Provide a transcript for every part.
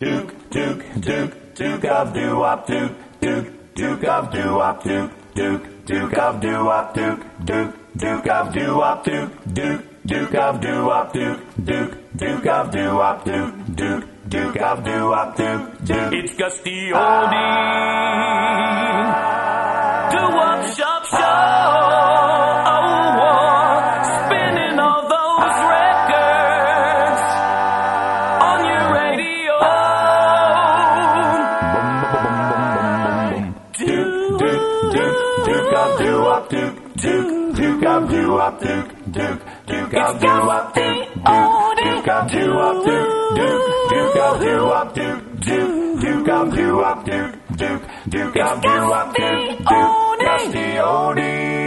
Duke, Duke, Duke, Duke of Doo-Wop, Duke, Duke, Duke of Doo-Wop, Duke, Duke, Duke of Doo-Wop, Duke, Duke, Duke of Doo-Wop, Duke, Duke, Duke of Doo-Wop, Duke, Duke, Duke of Doo-Wop, Duke, Duke, Duke of Doo-Wop, Duke, Duke. It's Gus D Oldie. Duke of Doo-Wop, Duke, Duke, Duke of Doo-Wop, Duke, Duke, Duke of Doo-Wop, Duke, Duke, Duke of Doo-Wop, Duke, Duke, Duke of Doo-Wop, Duke, Duke, Gus D Oldie.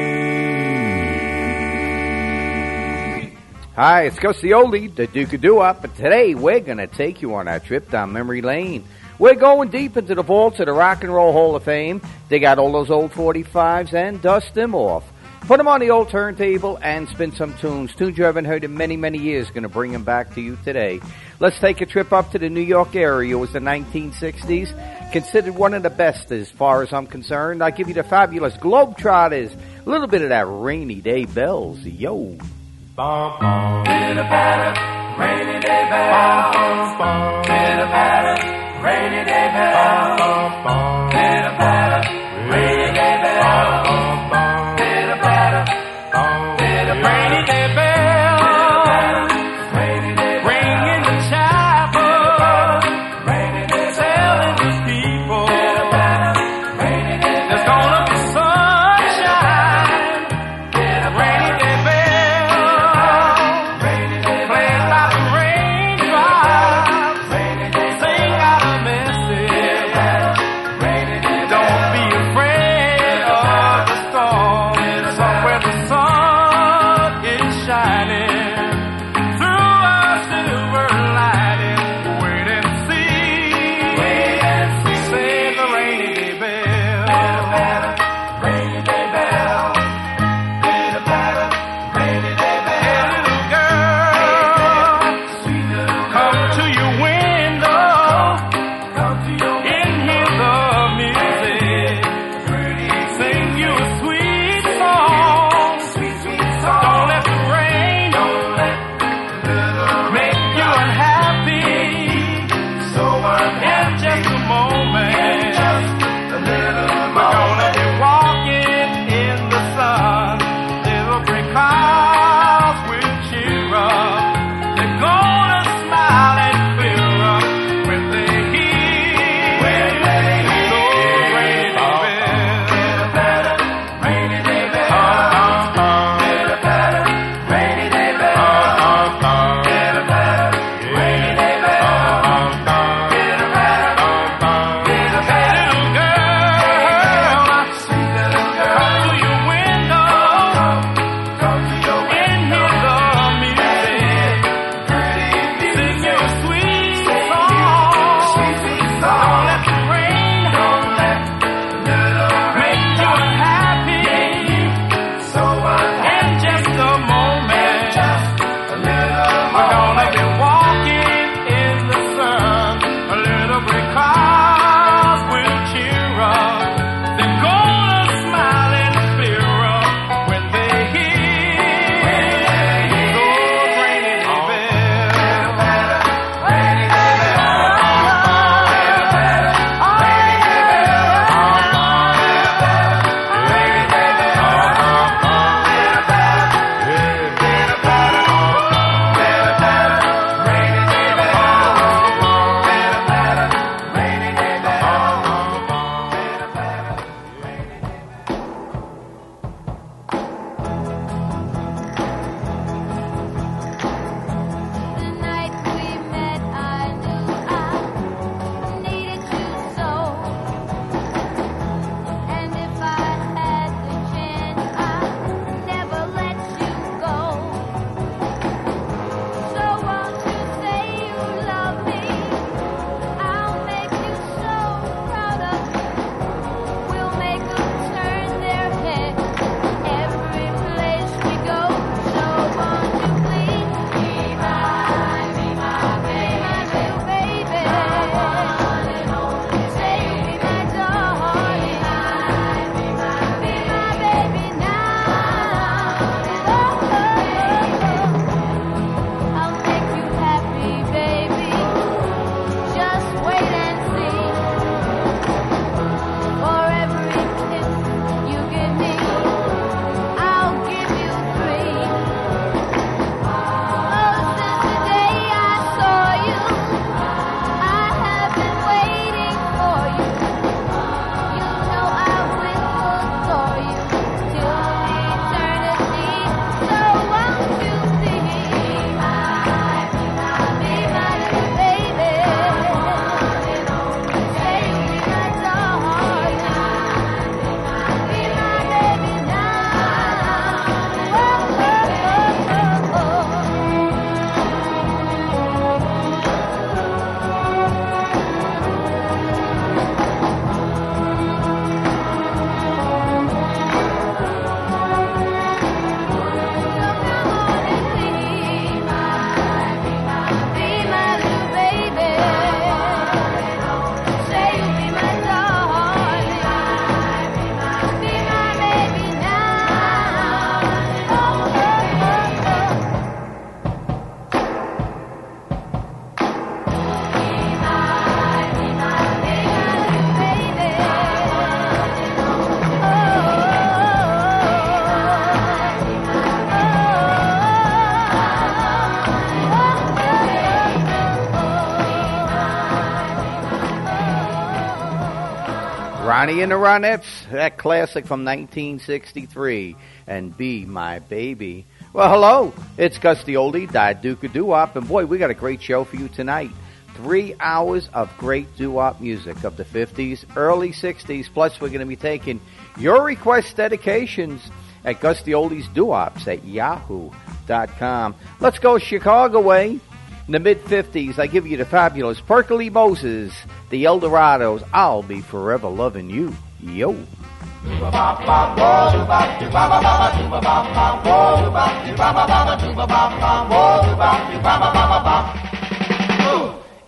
Hi, it's Gus the Duke of Doo-Wop, and today we're gonna take you on our trip down memory lane. We're going deep into the vaults of the Rock and Roll Hall of Fame. Dig out all those old 45s and dust them off. Put them on the old turntable and spin some tunes. Tunes you haven't heard in many, many years. Gonna bring them back to you today. Let's take a trip up to the New York area. It was the 1960s. Considered one of the best as far as I'm concerned. I give you the fabulous Globetrotters. A little bit of that rainy day bells. Yo. Rainy Ronnie and the Ronettes, that classic from 1963, and Be My Baby. Well, hello, it's Gus the Oldie, the Duke of Doo-Wop, and boy, we got a great show for you tonight. Three hours of great doo-wop music of the 50s, early 60s, plus we're going to be taking your request dedications at Gus the Oldies Doo-Wops at yahoo.com. Let's go Chicago way. In the mid 50s, I give you the fabulous Pirkle Lee Moses, the Eldorados, I'll be forever loving you. Yo.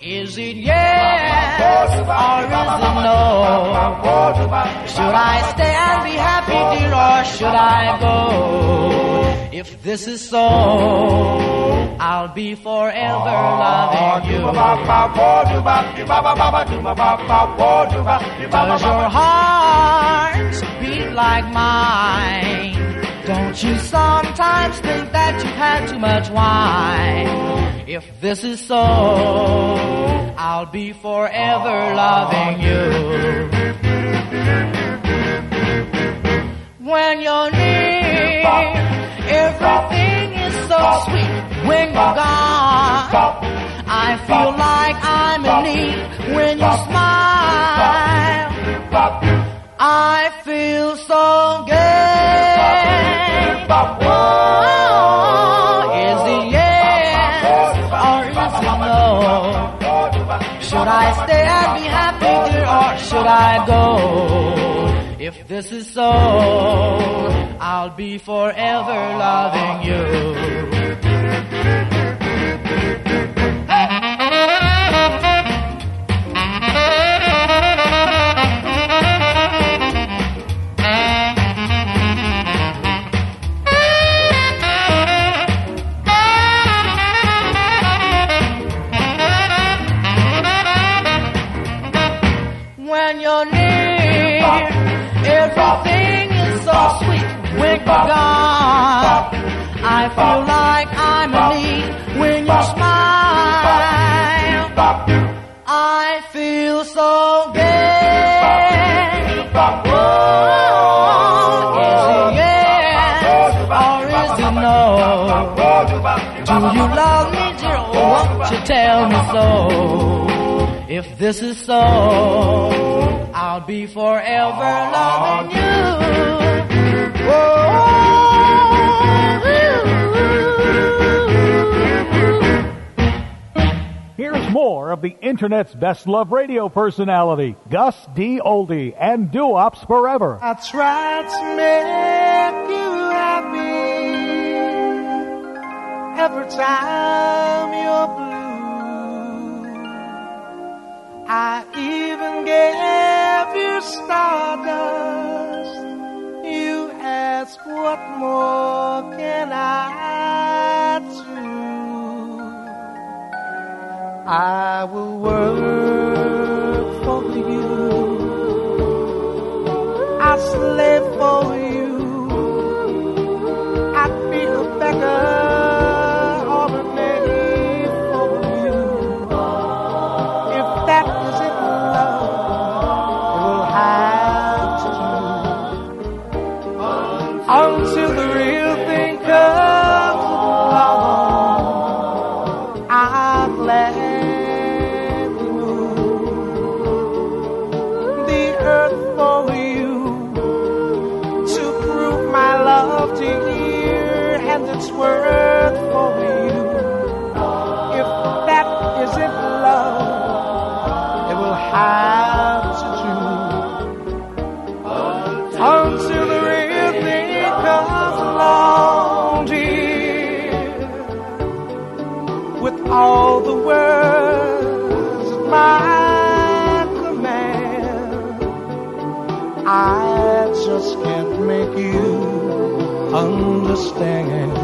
Is it yes or is it no? Should I stay and be happy, dear, or should I go? If this is so, I'll be forever ah, loving you. Does your heart beat like mine? Don't you sometimes think that you've had too much wine? If this is so, I'll be forever ah. loving you. When you're near, everything is so sweet. When you're gone, I feel like I'm in need. When you smile, I feel so good. Oh, is it yes or is it no? Should I stay and be happy, dear, or should I go? If this is so, I'll be forever loving you. When you're near, everything is so sweet. When you're gone, I feel like I'm in need. When you smile, I feel so good. Oh, is it yes or is it no? Do you love me, dear? Won't you tell me so? If this is so, I'll be forever loving you. Oh, Here's more of the Internet's best love radio personality, Gus D. Oldie, and Doo-Wops Forever. I tried to make you happy every time you're blue. I even gave you stardust. You ask, what more can I do? I will work for you. I slave for you. Its worth for you. If that isn't love, it will have to do until the real thing comes along, dear. With all the words at my command, I just can't make you understand.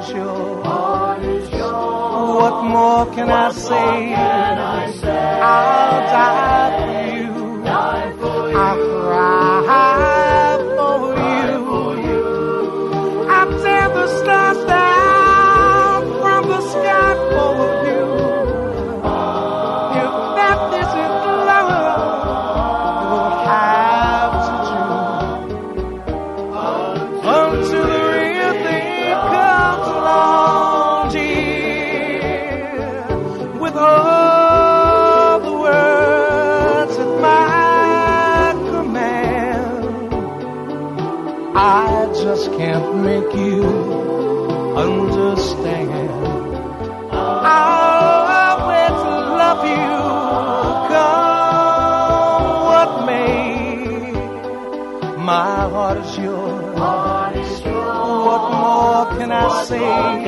Is yours. What more can I say? I'll die can't make you understand. I'll always love you, come what may. My heart is yours. What more can I say?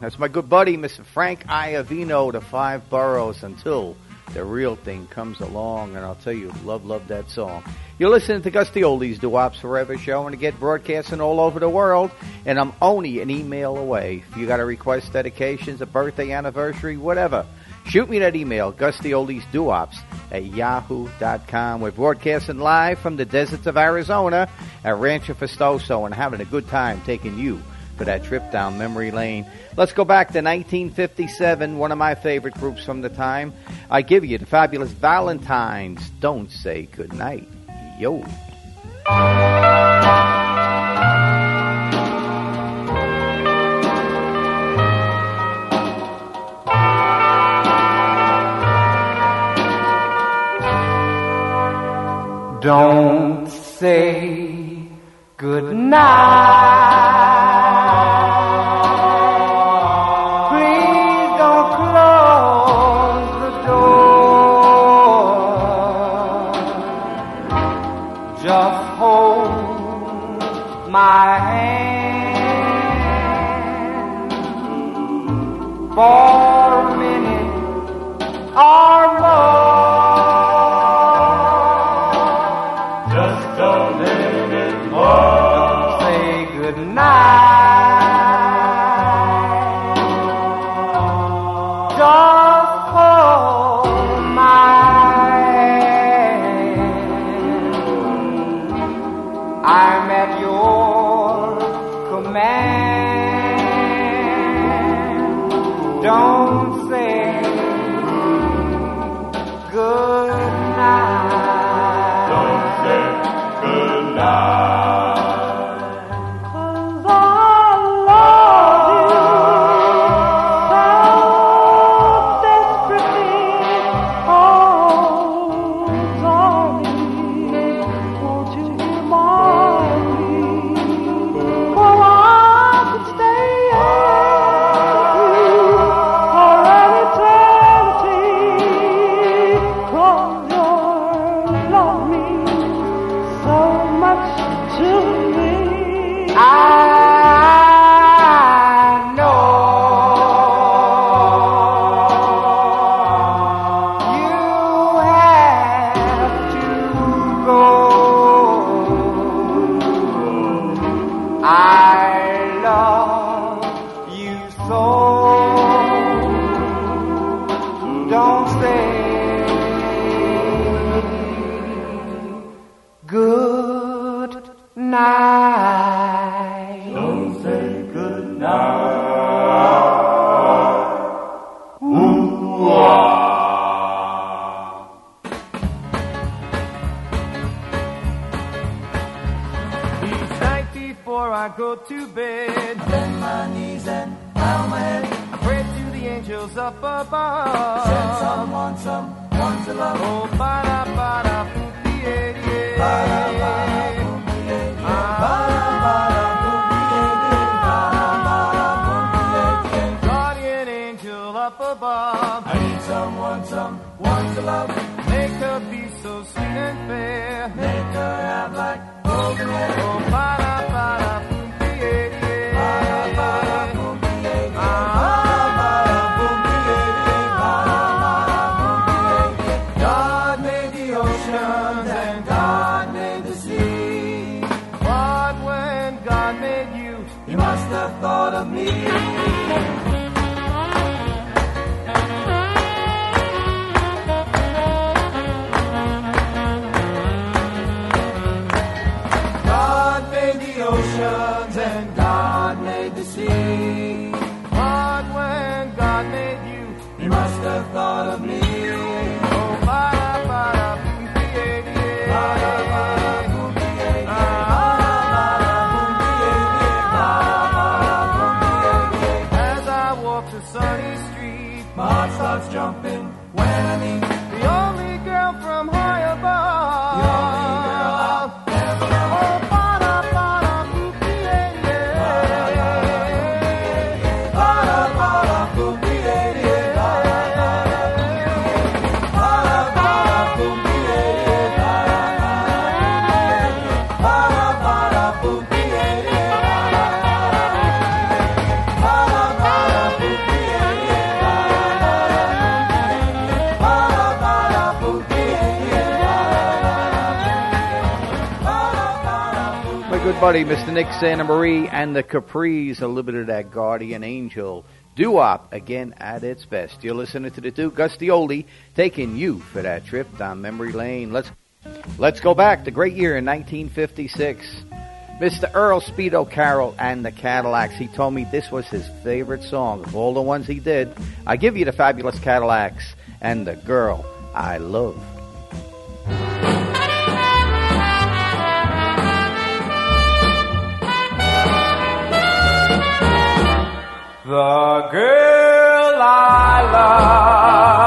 That's my good buddy, Mr. Frank Iovino, the Five Boroughs, until the real thing comes along. And I'll tell you, love, love that song. You're listening to Gus the Oldies Doo-Wops Forever show, and get broadcasting all over the world. And I'm only an email away. If you got a request, dedications, a birthday, anniversary, whatever, shoot me that email, Gus the Oldies Doo-Wops at yahoo.com. We're broadcasting live from the deserts of Arizona at Rancho Festoso and having a good time taking you for that trip down memory lane. Let's go back to 1957, one of my favorite groups from the time. I give you the fabulous Valentines. Don't say goodnight. Yo. Don't say good Just hold my hand. For good everybody. Mr. Nick Santamaria and the Capris, a little bit of that guardian angel doo-wop again at its best. You're listening to the Duke Oldie taking you for that trip down memory lane. Let's let's go back the great year in 1956. Mr. Earl Speedo Carroll and the Cadillacs. He told me this was his favorite song of all the ones he did. I give you the fabulous Cadillacs and the girl I love. The girl I love.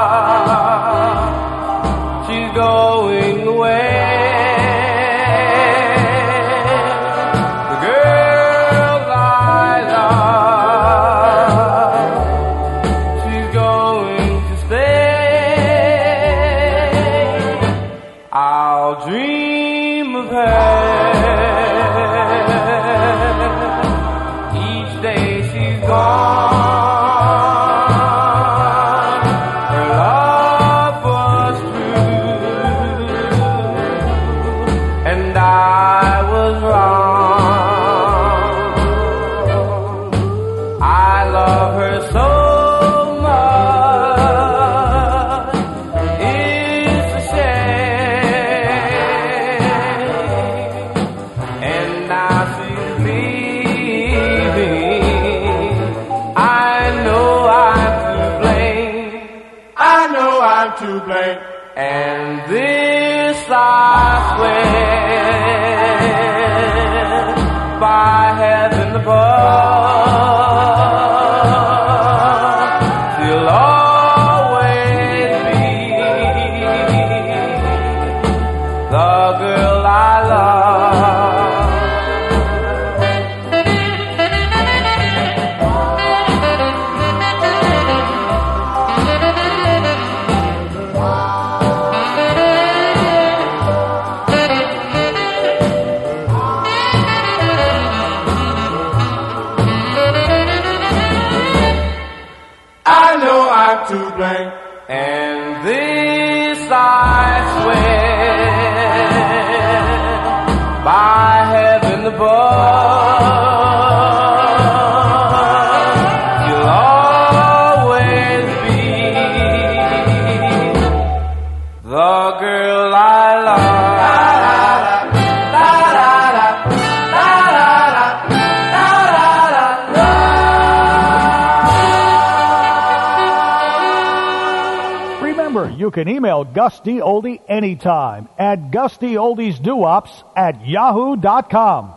You can email Gus D Oldie anytime at gusdioldesdoops at yahoo.com.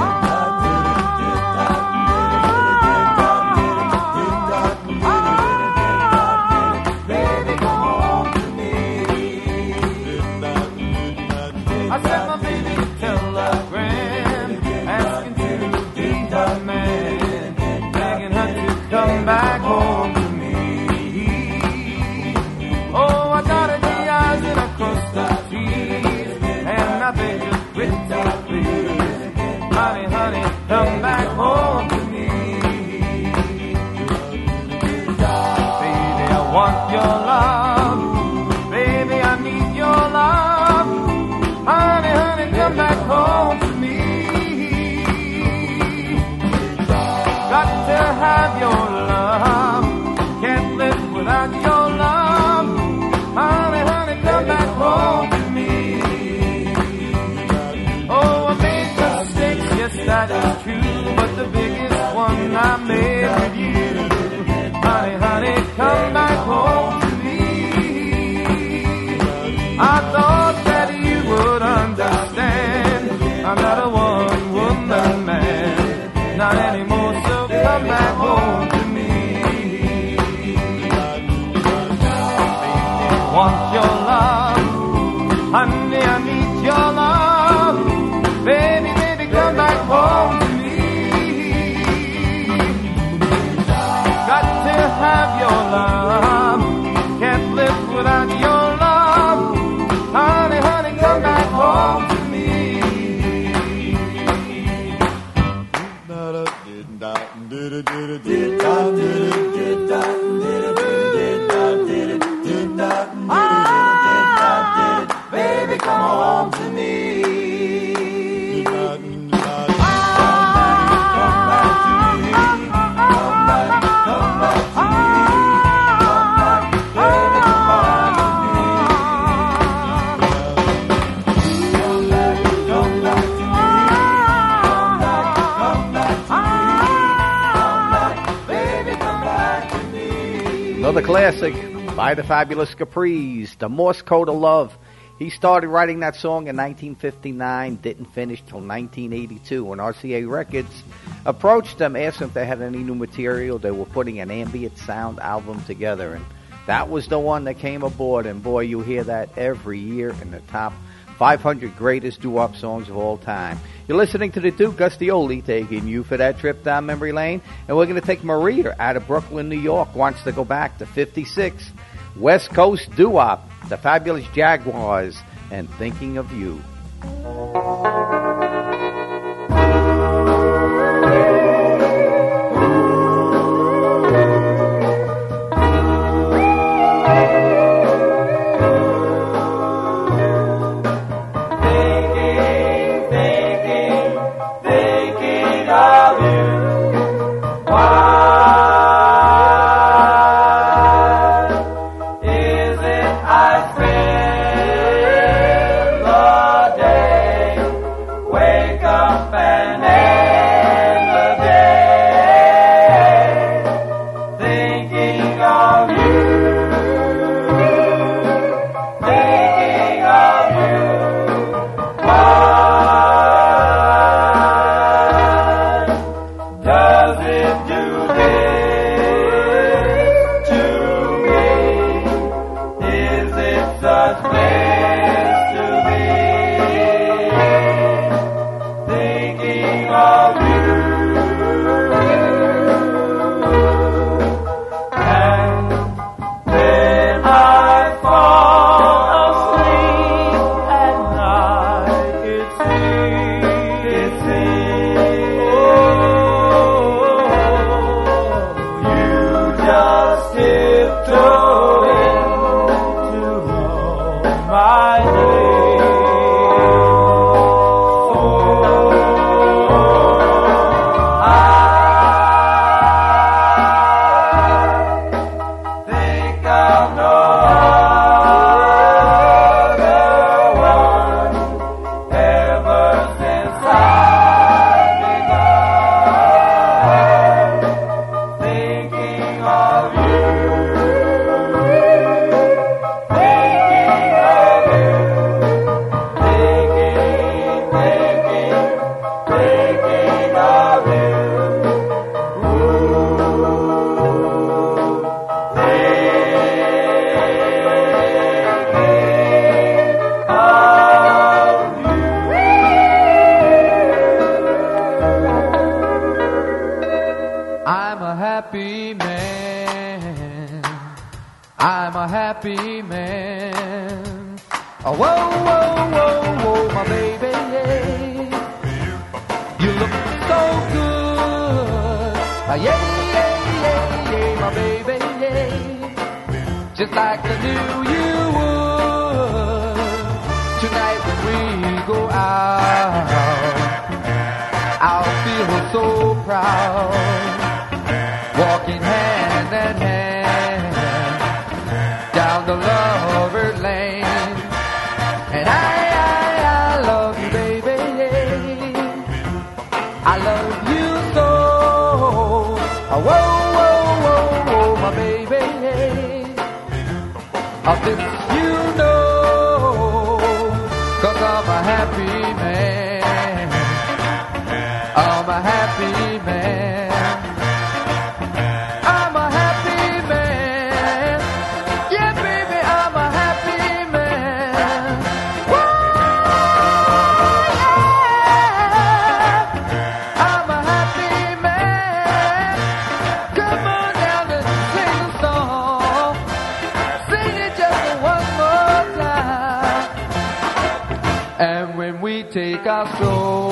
Ah! Classic by the fabulous Capri's, The Morse Code of Love. He started writing that song in 1959, didn't finish till 1982 when RCA Records approached them, asked them if they had any new material. They were putting an ambient sound album together, and that was the one that came aboard. And boy, you hear that every year in the top 500 greatest doo-wop songs of all time. You're listening to the Duke Gus D Oldie taking you for that trip down memory lane, and we're going to take Maria out of Brooklyn, New York. Wants to go back to 56, West Coast doo-wop, the fabulous Jaguars, and thinking of you. Yeah, yeah, yeah, yeah, my baby. Just like I knew you would. Tonight when we go out, I'll feel so proud. So.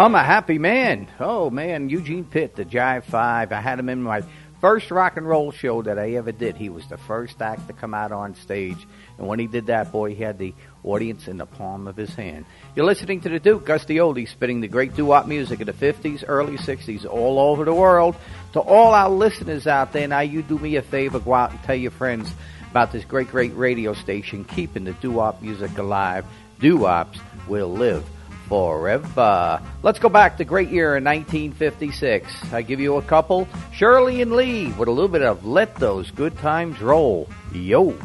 I'm a happy man. Oh man, Eugene Pitt, the Jive Five. I had him in my first rock and roll show that I ever did. He was the first act to come out on stage, and when he did that, boy, he had the audience in the palm of his hand. You're listening to the Duke, Gus D Oldie, spinning the great doo-wop music of the 50s, early 60s, all over the world. To all our listeners out there, now you do me a favor, go out and tell your friends about this great, great radio station, keeping the doo-wop music alive. Doo-wops will live forever. Let's go back to great year in 1956. I give you a couple. Shirley and Lee with a little bit of Let Those Good Times Roll. Yo.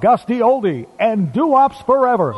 Gus D Oldie and Doo Wops Forever.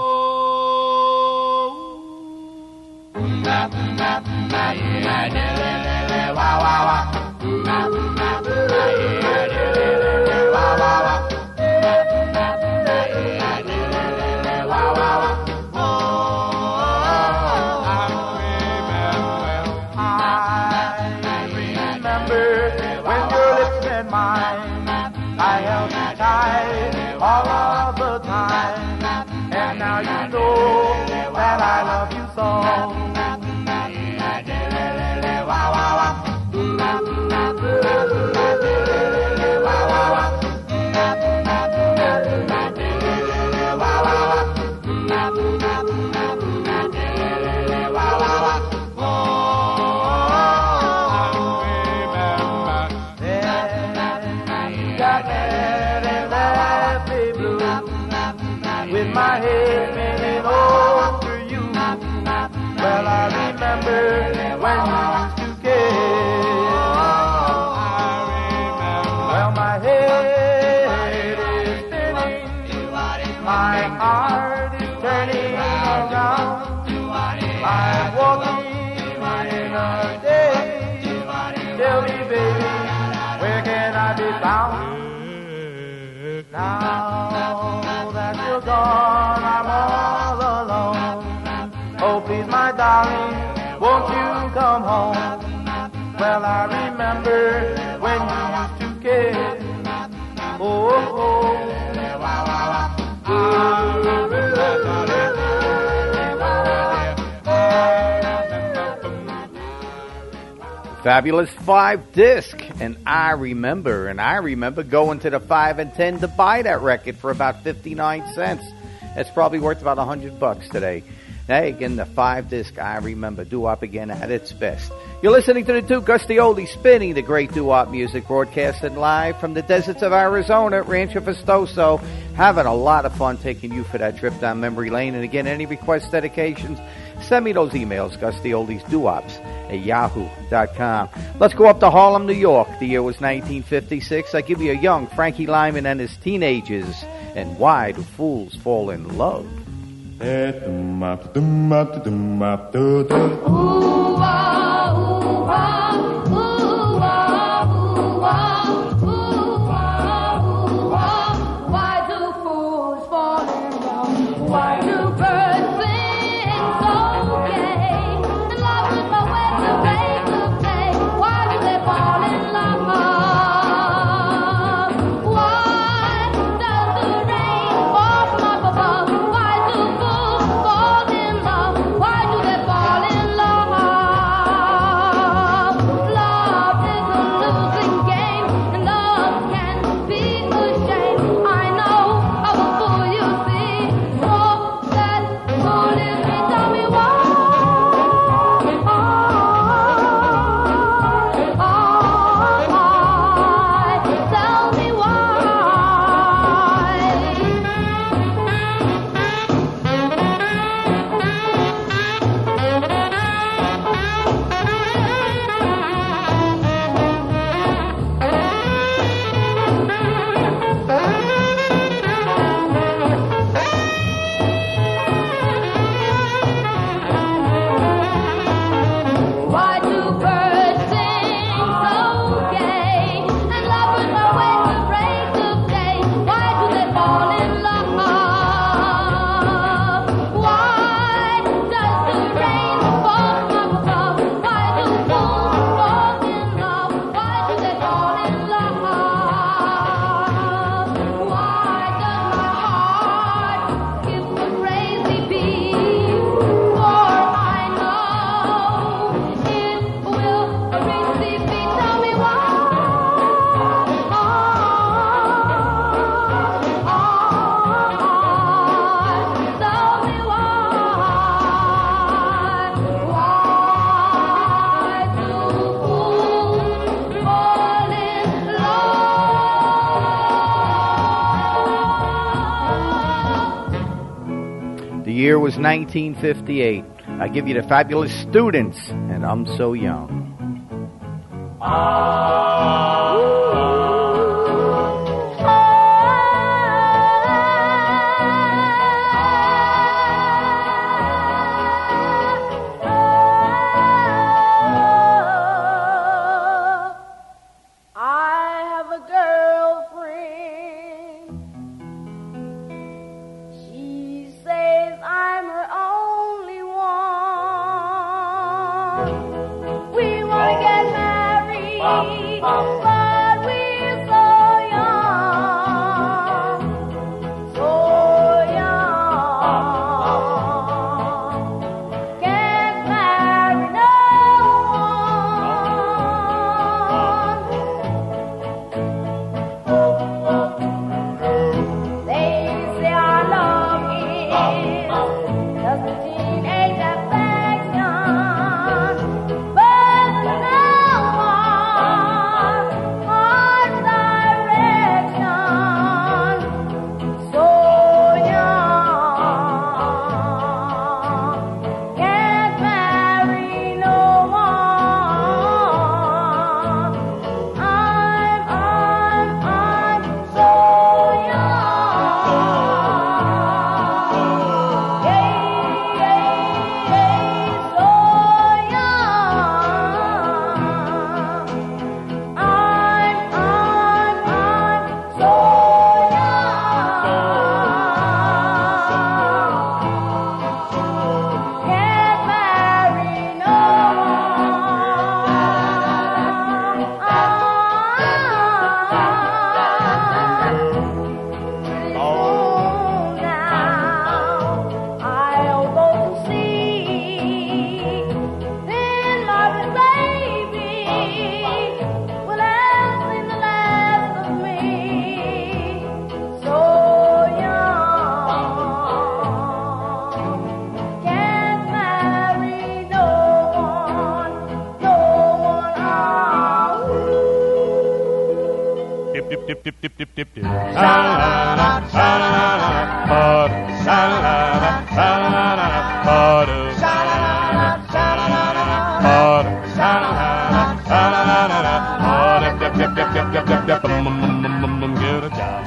Well, I remember when you used to kiss. Oh, oh, Fabulous five disc, and I remember, and I remember going to the five and ten to buy that record for about fifty nine cents. It's probably worth about a hundred bucks today. Again, the five disc, I remember, doo-wop again at its best. You're listening to the Duke Gus D Oldie spinning the great doo-wop music broadcasted live from the deserts of Arizona at Rancho Festoso. Having a lot of fun taking you for that trip down memory lane. And again, any requests, dedications, send me those emails, Gustioli's doo-wops at yahoo.com. Let's go up to Harlem, New York. The year was 1956. I give you a young Frankie Lymon and his teenagers. And why do fools fall in love? Why 1958. I give you the fabulous students, and I'm so young. I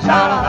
Shut up.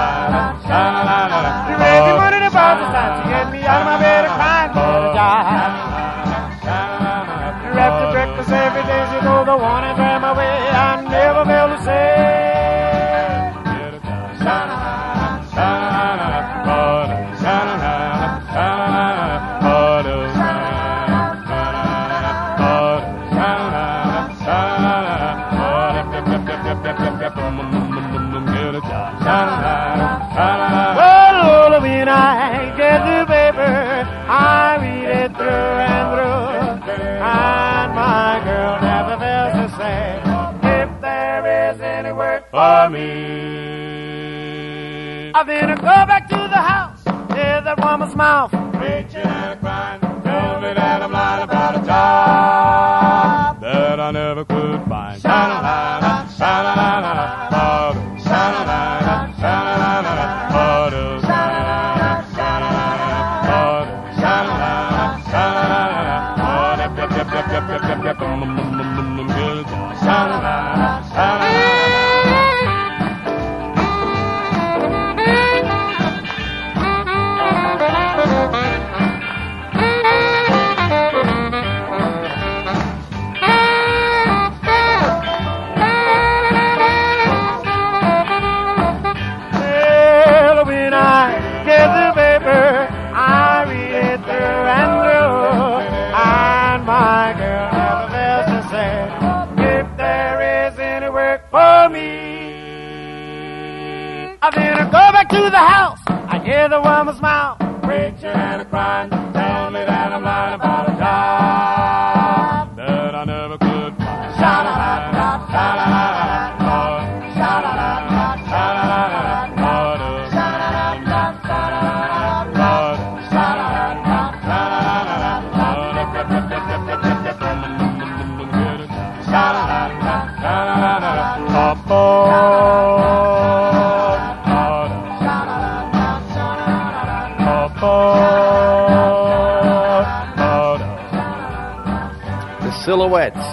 I then I go back to the house, I hear the woman's mouth. preaching and crying, tell me that I'm lying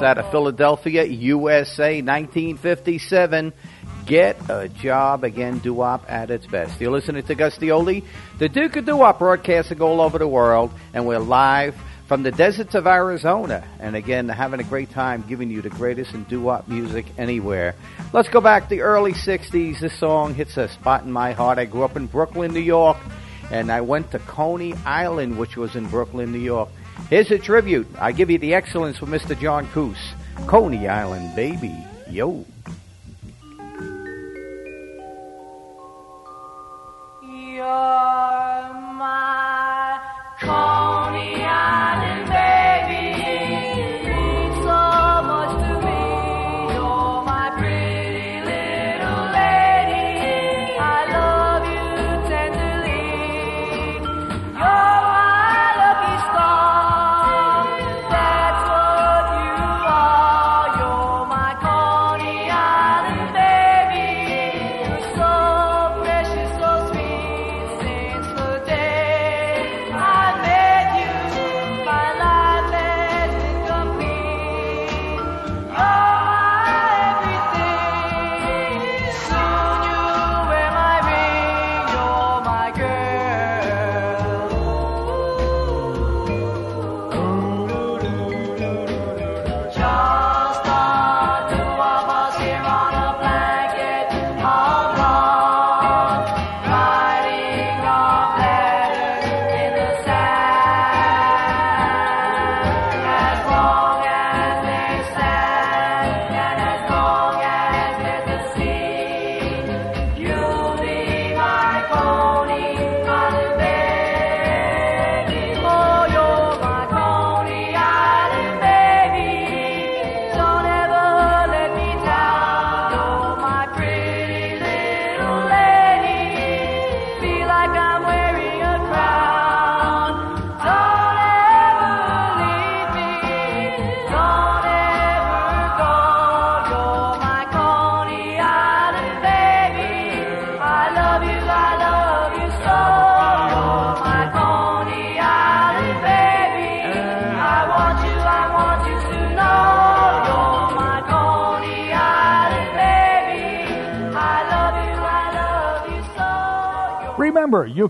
Out of Philadelphia, USA, 1957. Get a job again, doo-wop at its best. You're listening to Gus D Oldie, the Duke of Doo-wop, broadcasting all over the world, and we're live from the deserts of Arizona. And again, having a great time giving you the greatest in doo-wop music anywhere. Let's go back to the early 60s. This song hits a spot in my heart. I grew up in Brooklyn, New York, and I went to Coney Island, which was in Brooklyn, New York. Here's a tribute. I give you the Excellents for Mr. John Kuse. Coney Island, baby. Yo. You're my Coney Island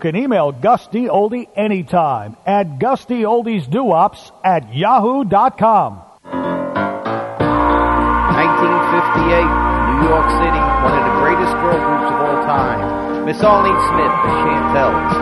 can email Gus D Oldie anytime at Gus Oldie's Doops at yahoo.com. 1958, New York City, one of the greatest girl groups of all time. Miss Arlene Smith the Chantel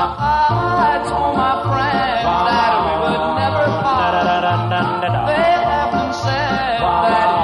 I told oh, my friend that we would never part. They often said that.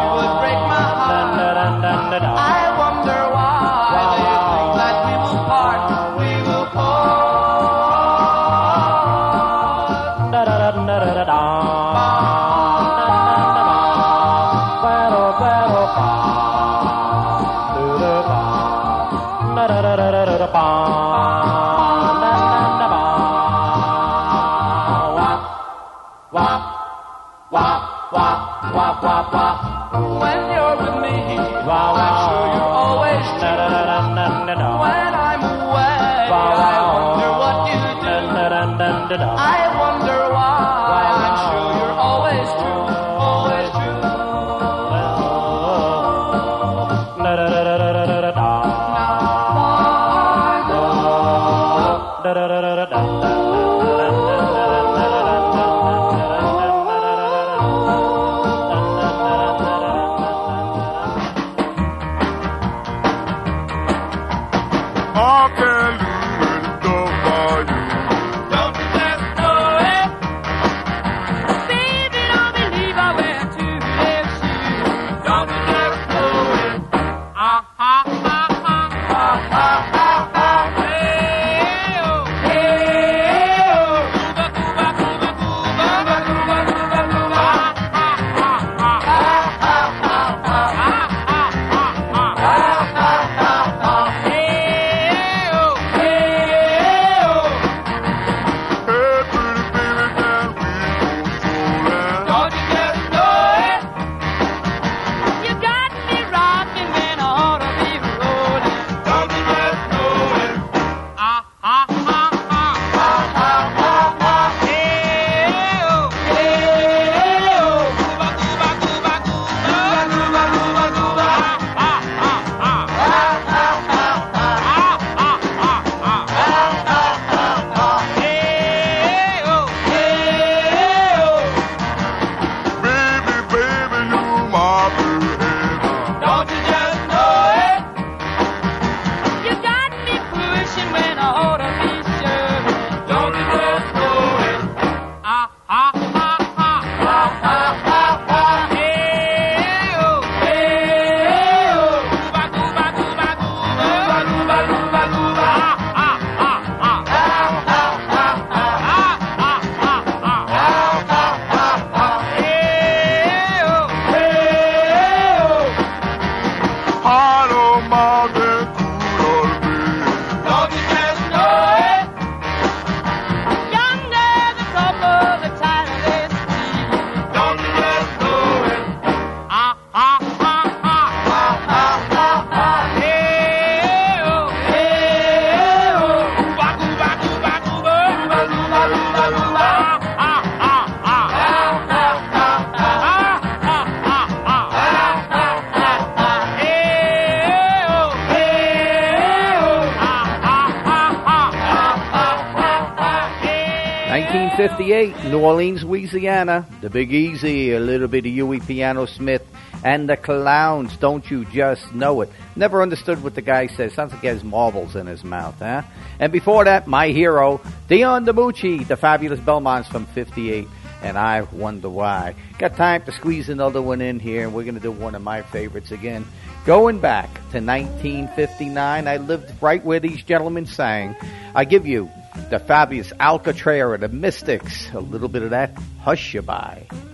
1948, New Orleans, Louisiana. The Big Easy, a little bit of Huey Piano Smith, and the Clowns. Don't you just know it? Never understood what the guy says. Sounds like he has marbles in his mouth, huh? And before that, my hero, Dion DiMucci, the fabulous Belmonts from 58. And I wonder why. Got time to squeeze another one in here, and we're going to do one of my favorites again. Going back to 1959, I lived right where these gentlemen sang. I give you the fabulous Alcatraz or the Mystics. A little bit of that Hushabye.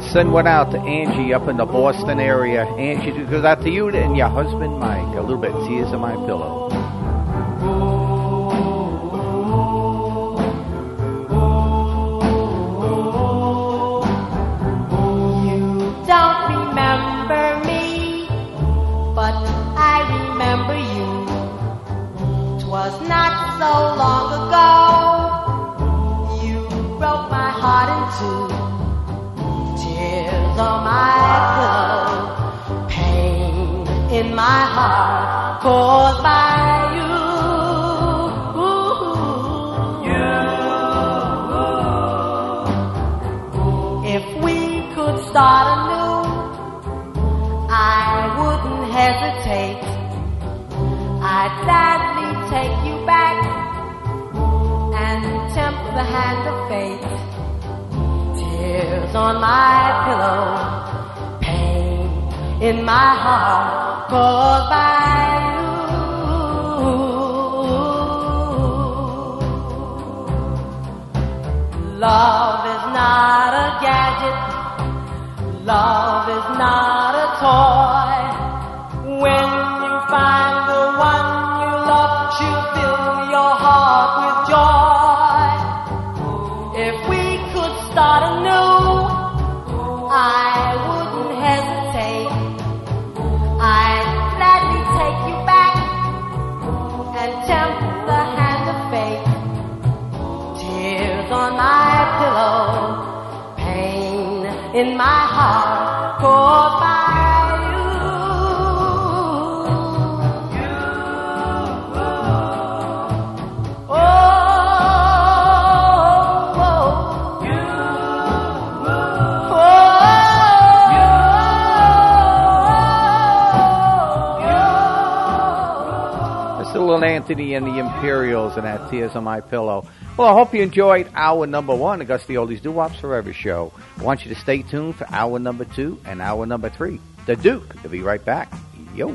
Let's send one out to Angie up in the Boston area. Angie, this goes out to you and your husband Mike. A little bit of tears on my pillow. Start anew, I wouldn't hesitate. I'd gladly take you back and tempt the hand of fate. Tears on my pillow, pain in my heart by you. Love is not. Love is not a toy. When you find the one you love, she'll fill your heart with joy. If we could start anew, I wouldn't hesitate. I'd gladly take you back and tempt the hand of fate. Tears on my pillow, pain in my And the Imperials and that Tears on My Pillow. Well, I hope you enjoyed hour number one, Augusta Oldies Doo Wops Forever show. I want you to stay tuned for hour number two and hour number three. The Duke. will be right back. Yo.